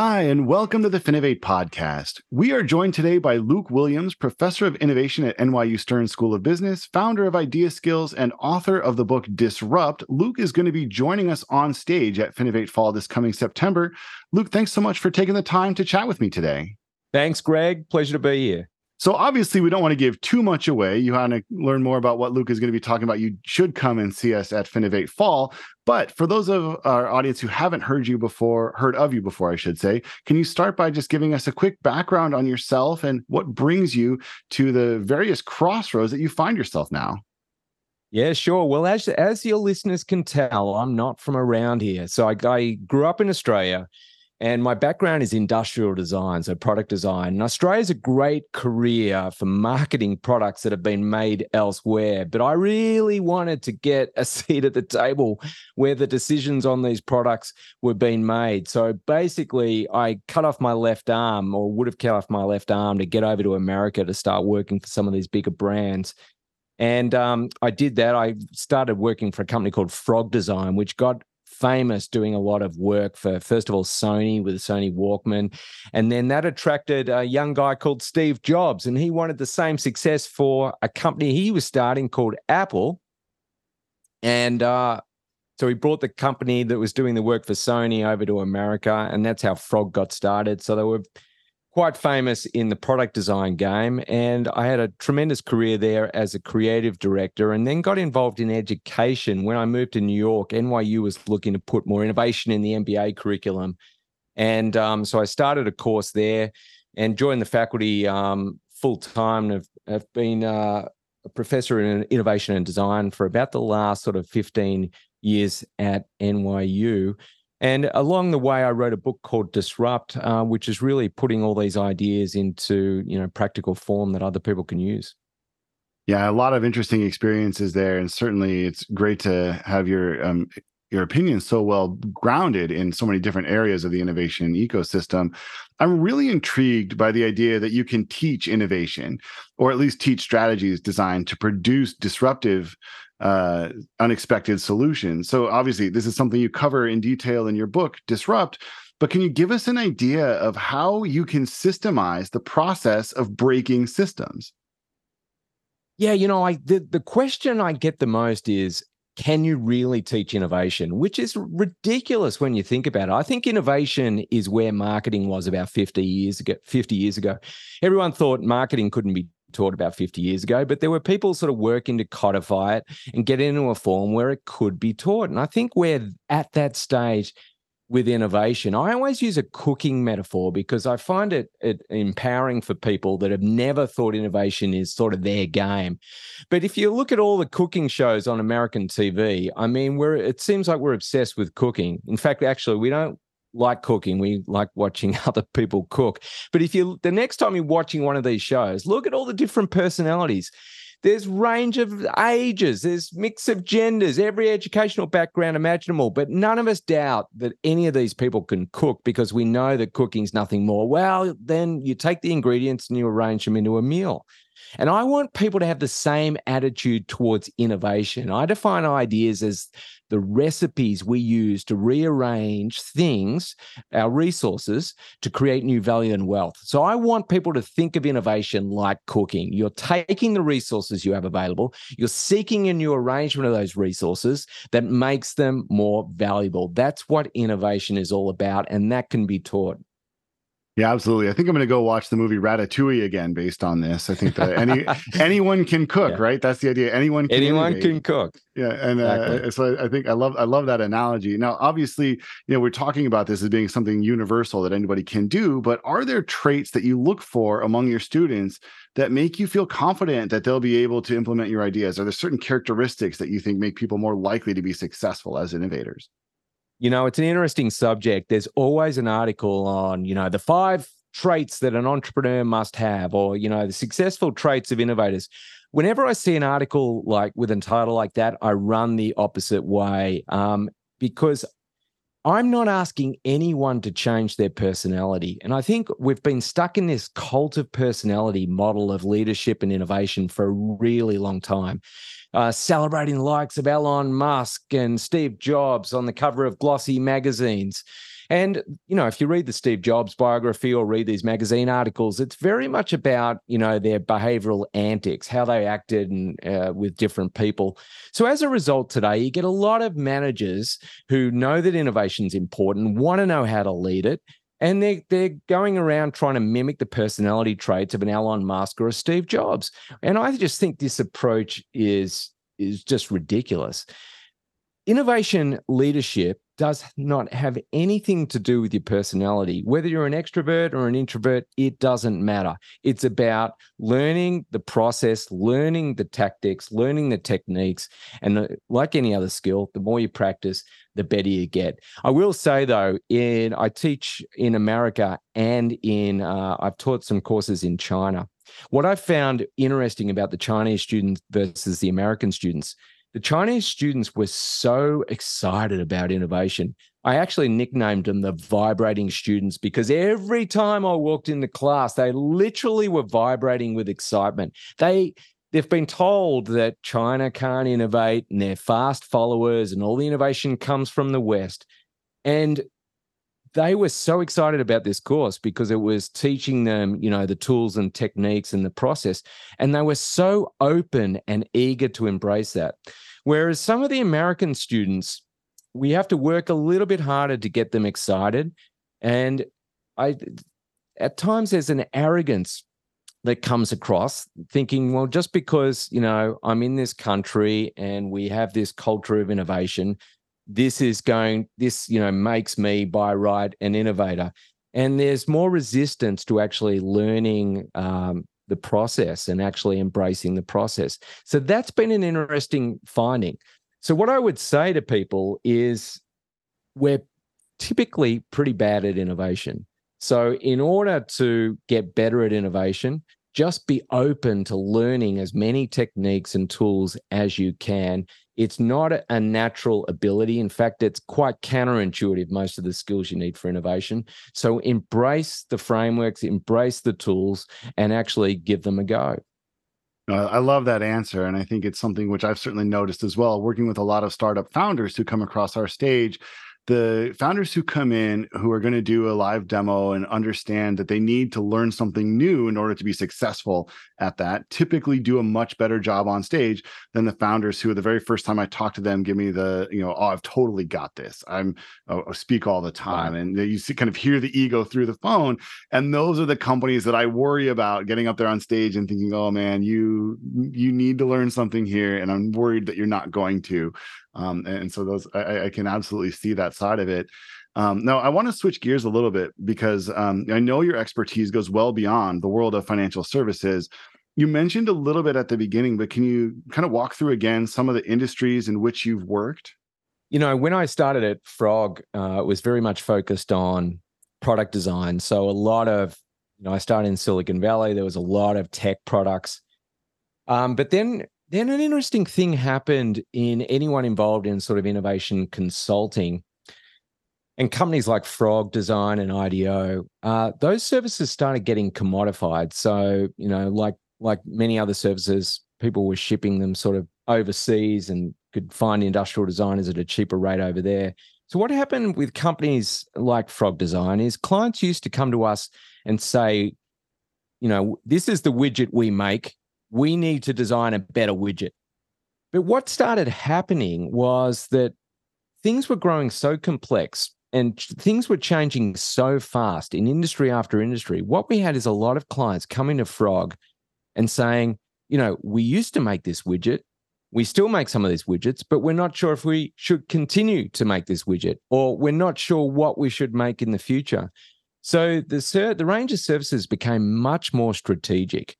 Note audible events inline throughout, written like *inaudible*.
Hi, and welcome to the Finovate podcast. We are joined today by Luke Williams, professor of innovation at NYU Stern School of Business, founder of Idea Skills, and author of the book Disrupt. Luke is going to be joining us on stage at Finovate Fall this coming September. Luke, thanks so much for taking the time to chat with me today. Thanks, Greg. Pleasure to be here. So obviously, we don't want to give too much away. You want to learn more about what Luke is going to be talking about. You should come and see us at Finovate Fall. But for those of our audience who haven't heard you before, heard of you before, I should say, can you start by just giving us a quick background on yourself and what brings you to the various crossroads that you find yourself now? Yeah, sure. Well, as as your listeners can tell, I'm not from around here. So I, I grew up in Australia and my background is industrial design, so product design. And Australia's a great career for marketing products that have been made elsewhere. But I really wanted to get a *laughs* seat at the table where the decisions on these products were being made. So basically, I cut off my left arm, or would have cut off my left arm, to get over to America to start working for some of these bigger brands. And um, I did that. I started working for a company called Frog Design, which got famous doing a lot of work for, first of all, Sony with Sony Walkman. And then that attracted a young guy called Steve Jobs. And he wanted the same success for a company he was starting called Apple. And uh, so he brought the company that was doing the work for Sony over to America. And that's how Frog got started. So they were quite famous in the product design game. And I had a tremendous career there as a creative director and then got involved in education. When I moved to New York, NYU was looking to put more innovation in the MBA curriculum. And um, so I started a course there and joined the faculty um, full time. I've, I've been uh, a professor in innovation and design for about the last sort of 15 years at NYU. And along the way, I wrote a book called Disrupt, uh, which is really putting all these ideas into you know practical form that other people can use. Yeah, a lot of interesting experiences there, and certainly it's great to have your um, your opinion so well grounded in so many different areas of the innovation ecosystem. I'm really intrigued by the idea that you can teach innovation, or at least teach strategies designed to produce disruptive uh, unexpected solutions. So obviously, this is something you cover in detail in your book, Disrupt. But can you give us an idea of how you can systemize the process of breaking systems? Yeah, you know, I the, the question I get the most is can you really teach innovation? Which is ridiculous when you think about it. I think innovation is where marketing was about 50 years ago. 50 years ago. Everyone thought marketing couldn't be taught about 50 years ago, but there were people sort of working to codify it and get into a form where it could be taught. And I think we're at that stage with innovation. I always use a cooking metaphor because I find it, it empowering for people that have never thought innovation is sort of their game. But if you look at all the cooking shows on American TV, I mean, we're it seems like we're obsessed with cooking. In fact, actually, we don't like cooking. We like watching *laughs* other people cook. But if you the next time you're watching one of these shows, look at all the different personalities. There's range of ages, there's mix of genders, every educational background imaginable, but none of us doubt that any of these people can cook because we know that cooking's nothing more. Well, then you take the ingredients and you arrange them into a meal. And I want people to have the same attitude towards innovation. I define ideas as the recipes we use to rearrange things, our resources, to create new value and wealth. So I want people to think of innovation like cooking. You're taking the resources you have available, you're seeking a new arrangement of those resources that makes them more valuable. That's what innovation is all about. And that can be taught. Yeah, absolutely. I think I'm going to go watch the movie Ratatouille again based on this. I think that any *laughs* anyone can cook, yeah. right? That's the idea. Anyone can anyone innovate. can cook. Yeah, and uh, exactly. uh, so I think I love I love that analogy. Now, obviously, you know, we're talking about this as being something universal that anybody can do, but are there traits that you look for among your students that make you feel confident that they'll be able to implement your ideas? Are there certain characteristics that you think make people more likely to be successful as innovators? You know, it's an interesting subject. There's always an article on, you know, the five traits that an entrepreneur must have, or, you know, the successful traits of innovators. Whenever I see an article like with a title like that, I run the opposite way. Um, because I'm not asking anyone to change their personality. And I think we've been stuck in this cult of personality model of leadership and innovation for a really long time. Uh, celebrating the likes of Elon Musk and Steve Jobs on the cover of glossy magazines. And, you know, if you read the Steve Jobs biography or read these magazine articles, it's very much about, you know, their behavioral antics, how they acted and, uh, with different people. So as a result, today, you get a lot of managers who know that innovation is important, want to know how to lead it. And they're, they're going around trying to mimic the personality traits of an Elon Musk or a Steve Jobs. And I just think this approach is, is just ridiculous. Innovation leadership does not have anything to do with your personality. Whether you're an extrovert or an introvert, it doesn't matter. It's about learning the process, learning the tactics, learning the techniques. And the, like any other skill, the more you practice, the better you get. I will say though, in I teach in America and in uh, I've taught some courses in China. What I found interesting about the Chinese students versus the American students the Chinese students were so excited about innovation. I actually nicknamed them the vibrating students because every time I walked into class, they literally were vibrating with excitement. They they've been told that China can't innovate and they're fast followers and all the innovation comes from the West. And they were so excited about this course because it was teaching them, you know, the tools and techniques and the process. And they were so open and eager to embrace that. Whereas some of the American students, we have to work a little bit harder to get them excited. And I, at times, there's an arrogance that comes across thinking, well, just because, you know, I'm in this country and we have this culture of innovation, this is going, this, you know, makes me by right an innovator. And there's more resistance to actually learning um, the process and actually embracing the process. So that's been an interesting finding. So, what I would say to people is we're typically pretty bad at innovation. So, in order to get better at innovation, just be open to learning as many techniques and tools as you can it's not a natural ability. In fact, it's quite counterintuitive, most of the skills you need for innovation. So embrace the frameworks, embrace the tools, and actually give them a go. Uh, I love that answer. And I think it's something which I've certainly noticed as well, working with a lot of startup founders who come across our stage the founders who come in who are going to do a live demo and understand that they need to learn something new in order to be successful at that typically do a much better job on stage than the founders who the very first time i talk to them give me the you know oh i've totally got this. I'm oh, I speak all the time. And you see, kind of hear the ego through the phone and those are the companies that i worry about getting up there on stage and thinking oh man you you need to learn something here and i'm worried that you're not going to um, and so those I, I, can absolutely see that side of it. Um, now I want to switch gears a little bit because um, I know your expertise goes well beyond the world of financial services. You mentioned a little bit at the beginning, but can you kind of walk through again some of the industries in which you've worked? You know, when I started at Frog, uh, it was very much focused on product design. So a lot of, you know, I started in Silicon Valley. There was a lot of tech products. Um, but then then an interesting thing happened in anyone involved in sort of innovation consulting and companies like Frog Design and IDEO, uh, those services started getting commodified. So, you know, like like many other services, people were shipping them sort of overseas and could find industrial designers at a cheaper rate over there. So, what happened with companies like Frog Design is clients used to come to us and say, you know, this is the widget we make we need to design a better widget. But what started happening was that things were growing so complex and things were changing so fast in industry after industry. What we had is a lot of clients coming to Frog and saying, you know, we used to make this widget. We still make some of these widgets, but we're not sure if we should continue to make this widget, or we're not sure what we should make in the future. So the, the range of services became much more strategic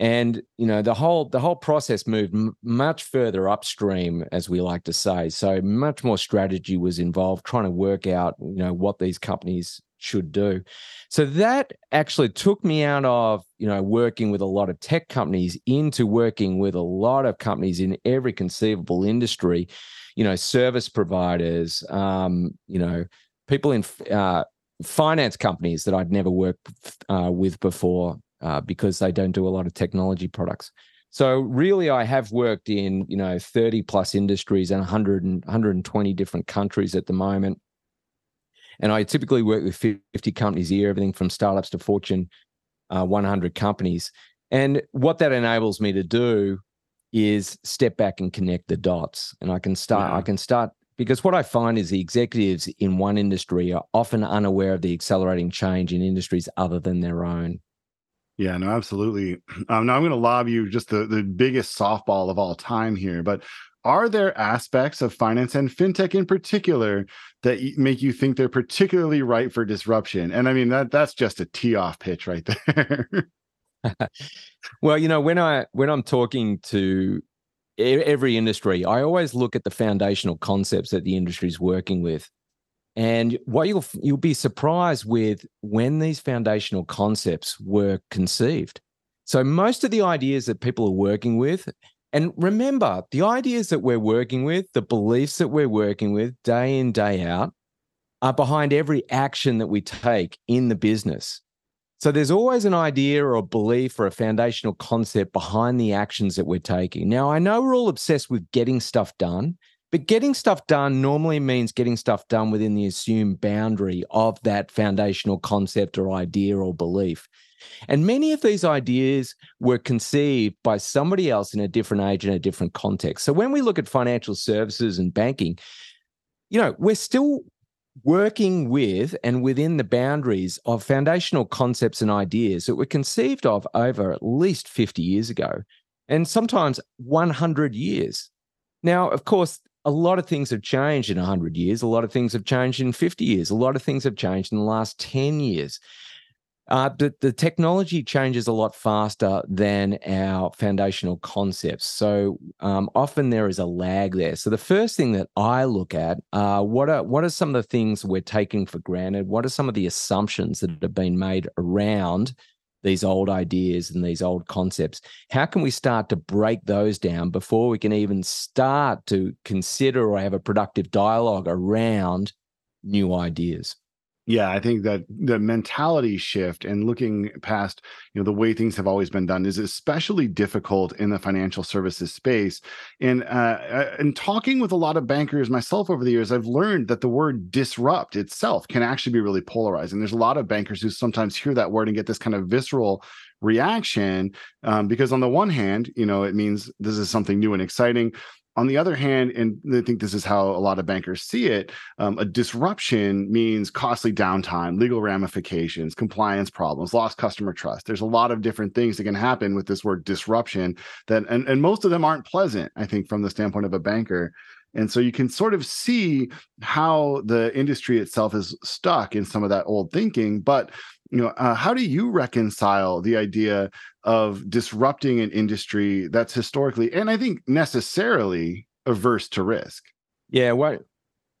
and you know the whole the whole process moved m- much further upstream as we like to say so much more strategy was involved trying to work out you know what these companies should do. So that actually took me out of, you know, working with a lot of tech companies into working with a lot of companies in every conceivable industry, you know, service providers, um, you know, people in uh, finance companies that I'd never worked uh, with before uh, because they don't do a lot of technology products. So really, I have worked in you know 30 plus industries and 100 and 120 different countries at the moment. And I typically work with 50 companies a year, everything from startups to Fortune uh, 100 companies. And what that enables me to do is step back and connect the dots. And I can start. I can start because what I find is the executives in one industry are often unaware of the accelerating change in industries other than their own. Yeah, no, absolutely. *clears throat* Um, now I'm going to lob you just the, the biggest softball of all time here, but are there aspects of finance and fintech in particular that make you think they're particularly ripe for disruption? And I mean that that's just a tee off pitch right *laughs* there. well, you know, when I when I'm talking to every industry, I always look at the foundational concepts that the industry is working with. And what you'll you'll be surprised with when these foundational concepts were conceived. So most of the ideas that people are working with, and remember, the ideas that we're working with, the beliefs that we're working with day in, day out, are behind every action that we take in the business. So there's always an idea or a belief or a foundational concept behind the actions that we're taking. Now, I know we're all obsessed with getting stuff done but getting stuff done normally means getting stuff done within the assumed boundary of that foundational concept or idea or belief. And many of these ideas were conceived by somebody else in a different age in a different context. So when we look at financial services and banking, you know, we're still working with and within the boundaries of foundational concepts and ideas that were conceived of over at least 50 years ago, and sometimes 100 years. Now, of course, a lot of things have changed in 100 years. A lot of things have changed in 50 years. A lot of things have changed in the last 10 years. Uh, the, the technology changes a lot faster than our foundational concepts. So um, often there is a lag there. So the first thing that I look at uh, what are what are some of the things we're taking for granted? What are some of the assumptions that have been made around these old ideas and these old concepts. How can we start to break those down before we can even start to consider or have a productive dialogue around new ideas? Yeah i think that the mentality shift and looking past you know the way things have always been done is especially difficult in the financial services space. And uh and talking with a lot of bankers myself over the years i've learned that the word disrupt itself can actually be really polarizing. There's a lot of bankers who sometimes hear that word and get this kind of visceral reaction um, because on the one hand you know it means this is something new and exciting on the other hand, and I think this is how a lot of bankers see it, um, a disruption means costly downtime, legal ramifications, compliance problems, lost customer trust. There's a lot of different things that can happen with this word disruption that, and, and most of them aren't pleasant, I think, from the standpoint of a banker. And so you can sort of see how the industry itself is stuck in some of that old thinking. But you know, uh, how do you reconcile the idea of disrupting an industry that's historically and I think necessarily averse to risk? Yeah, what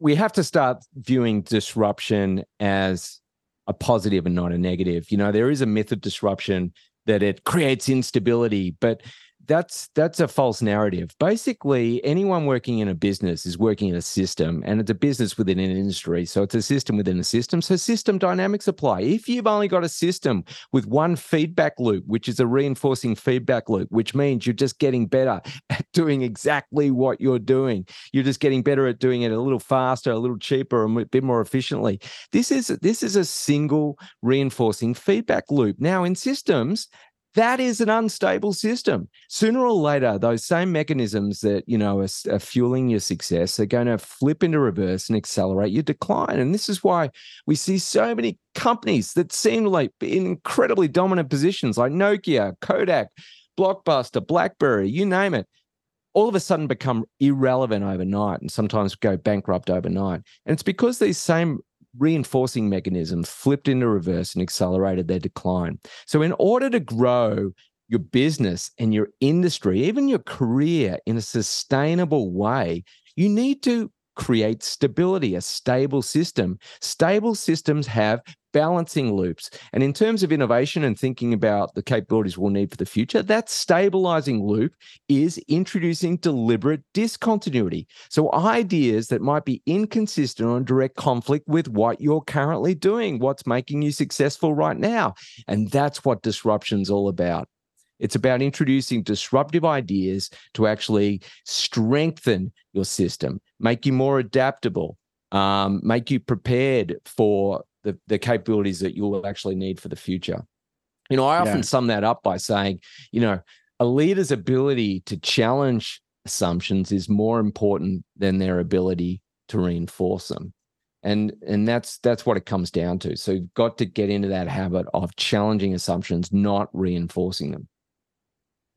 we have to start viewing disruption as a positive and not a negative. You know, there is a myth of disruption that it creates instability, but that's that's a false narrative. Basically, anyone working in a business is working in a system, and it's a business within an industry. So it's a system within a system. So system dynamics apply. If you've only got a system with one feedback loop, which is a reinforcing feedback loop, which means you're just getting better *laughs* at doing exactly what you're doing. You're just getting better at doing it a little faster, a little cheaper, and a bit more efficiently. This is this is a single reinforcing feedback loop. Now in systems, that is an unstable system. Sooner or later, those same mechanisms that you know are, are, fueling your success are going to flip into reverse and accelerate your decline. And this is why we see so many companies that seem like in incredibly dominant positions, like Nokia, Kodak, Blockbuster, BlackBerry, you name it. All of a sudden become irrelevant overnight and sometimes go bankrupt overnight. And it's because these same reinforcing mechanisms flipped into reverse and accelerated their decline. So, in order to grow your business and your industry, even your career in a sustainable way, you need to create stability, a stable system. Stable systems have balancing loops. And in terms of innovation and thinking about the capabilities we'll need for the future, that stabilizing loop is introducing deliberate discontinuity. So ideas that might be inconsistent or in direct conflict with what you're currently doing, what's making you successful right now. And that's what disruption's all about. It's about introducing disruptive ideas to actually strengthen your system, make you more adaptable, um, make you prepared for the, the capabilities that you will actually need for the future. You know, I often yeah. sum that up by saying, you know, a leader's ability to challenge assumptions is more important than their ability to reinforce them. And and that's that's what it comes down to. So you've got to get into that habit of challenging assumptions, not reinforcing them.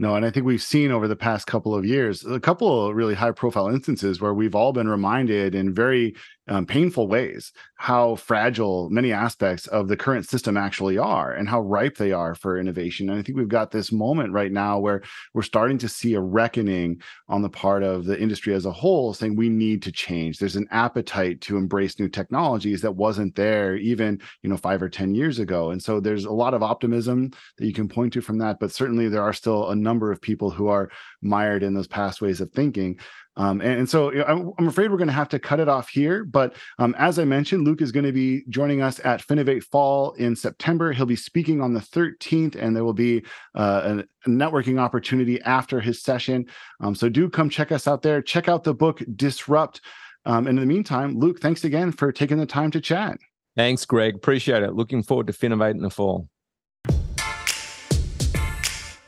No, and I think we've seen over the past couple of years a couple of really high profile instances where we've all been reminded in very um, painful ways how fragile many aspects of the current system actually are and how ripe they are for innovation. And I think we've got this moment right now where we're starting to see a reckoning on the part of the industry as a whole saying we need to change. There's an appetite to embrace new technologies that wasn't there even, you know, 5 or 10 years ago. And so there's a lot of optimism that you can point to from that, but certainly there are still a number of people who are mired in those past ways of thinking. Um, and, and, so you know, I'm, I'm, afraid we're going to have to cut it off here. But um, as I mentioned, Luke is going to be joining us at Finovate Fall in September. He'll be speaking on the 13th, and there will be uh, a, networking opportunity after his session. Um, so do come check us out there. Check out the book Disrupt. Um, and in the meantime, Luke, thanks again for taking the time to chat. Thanks, Greg. Appreciate it. Looking forward to Finovate in the fall.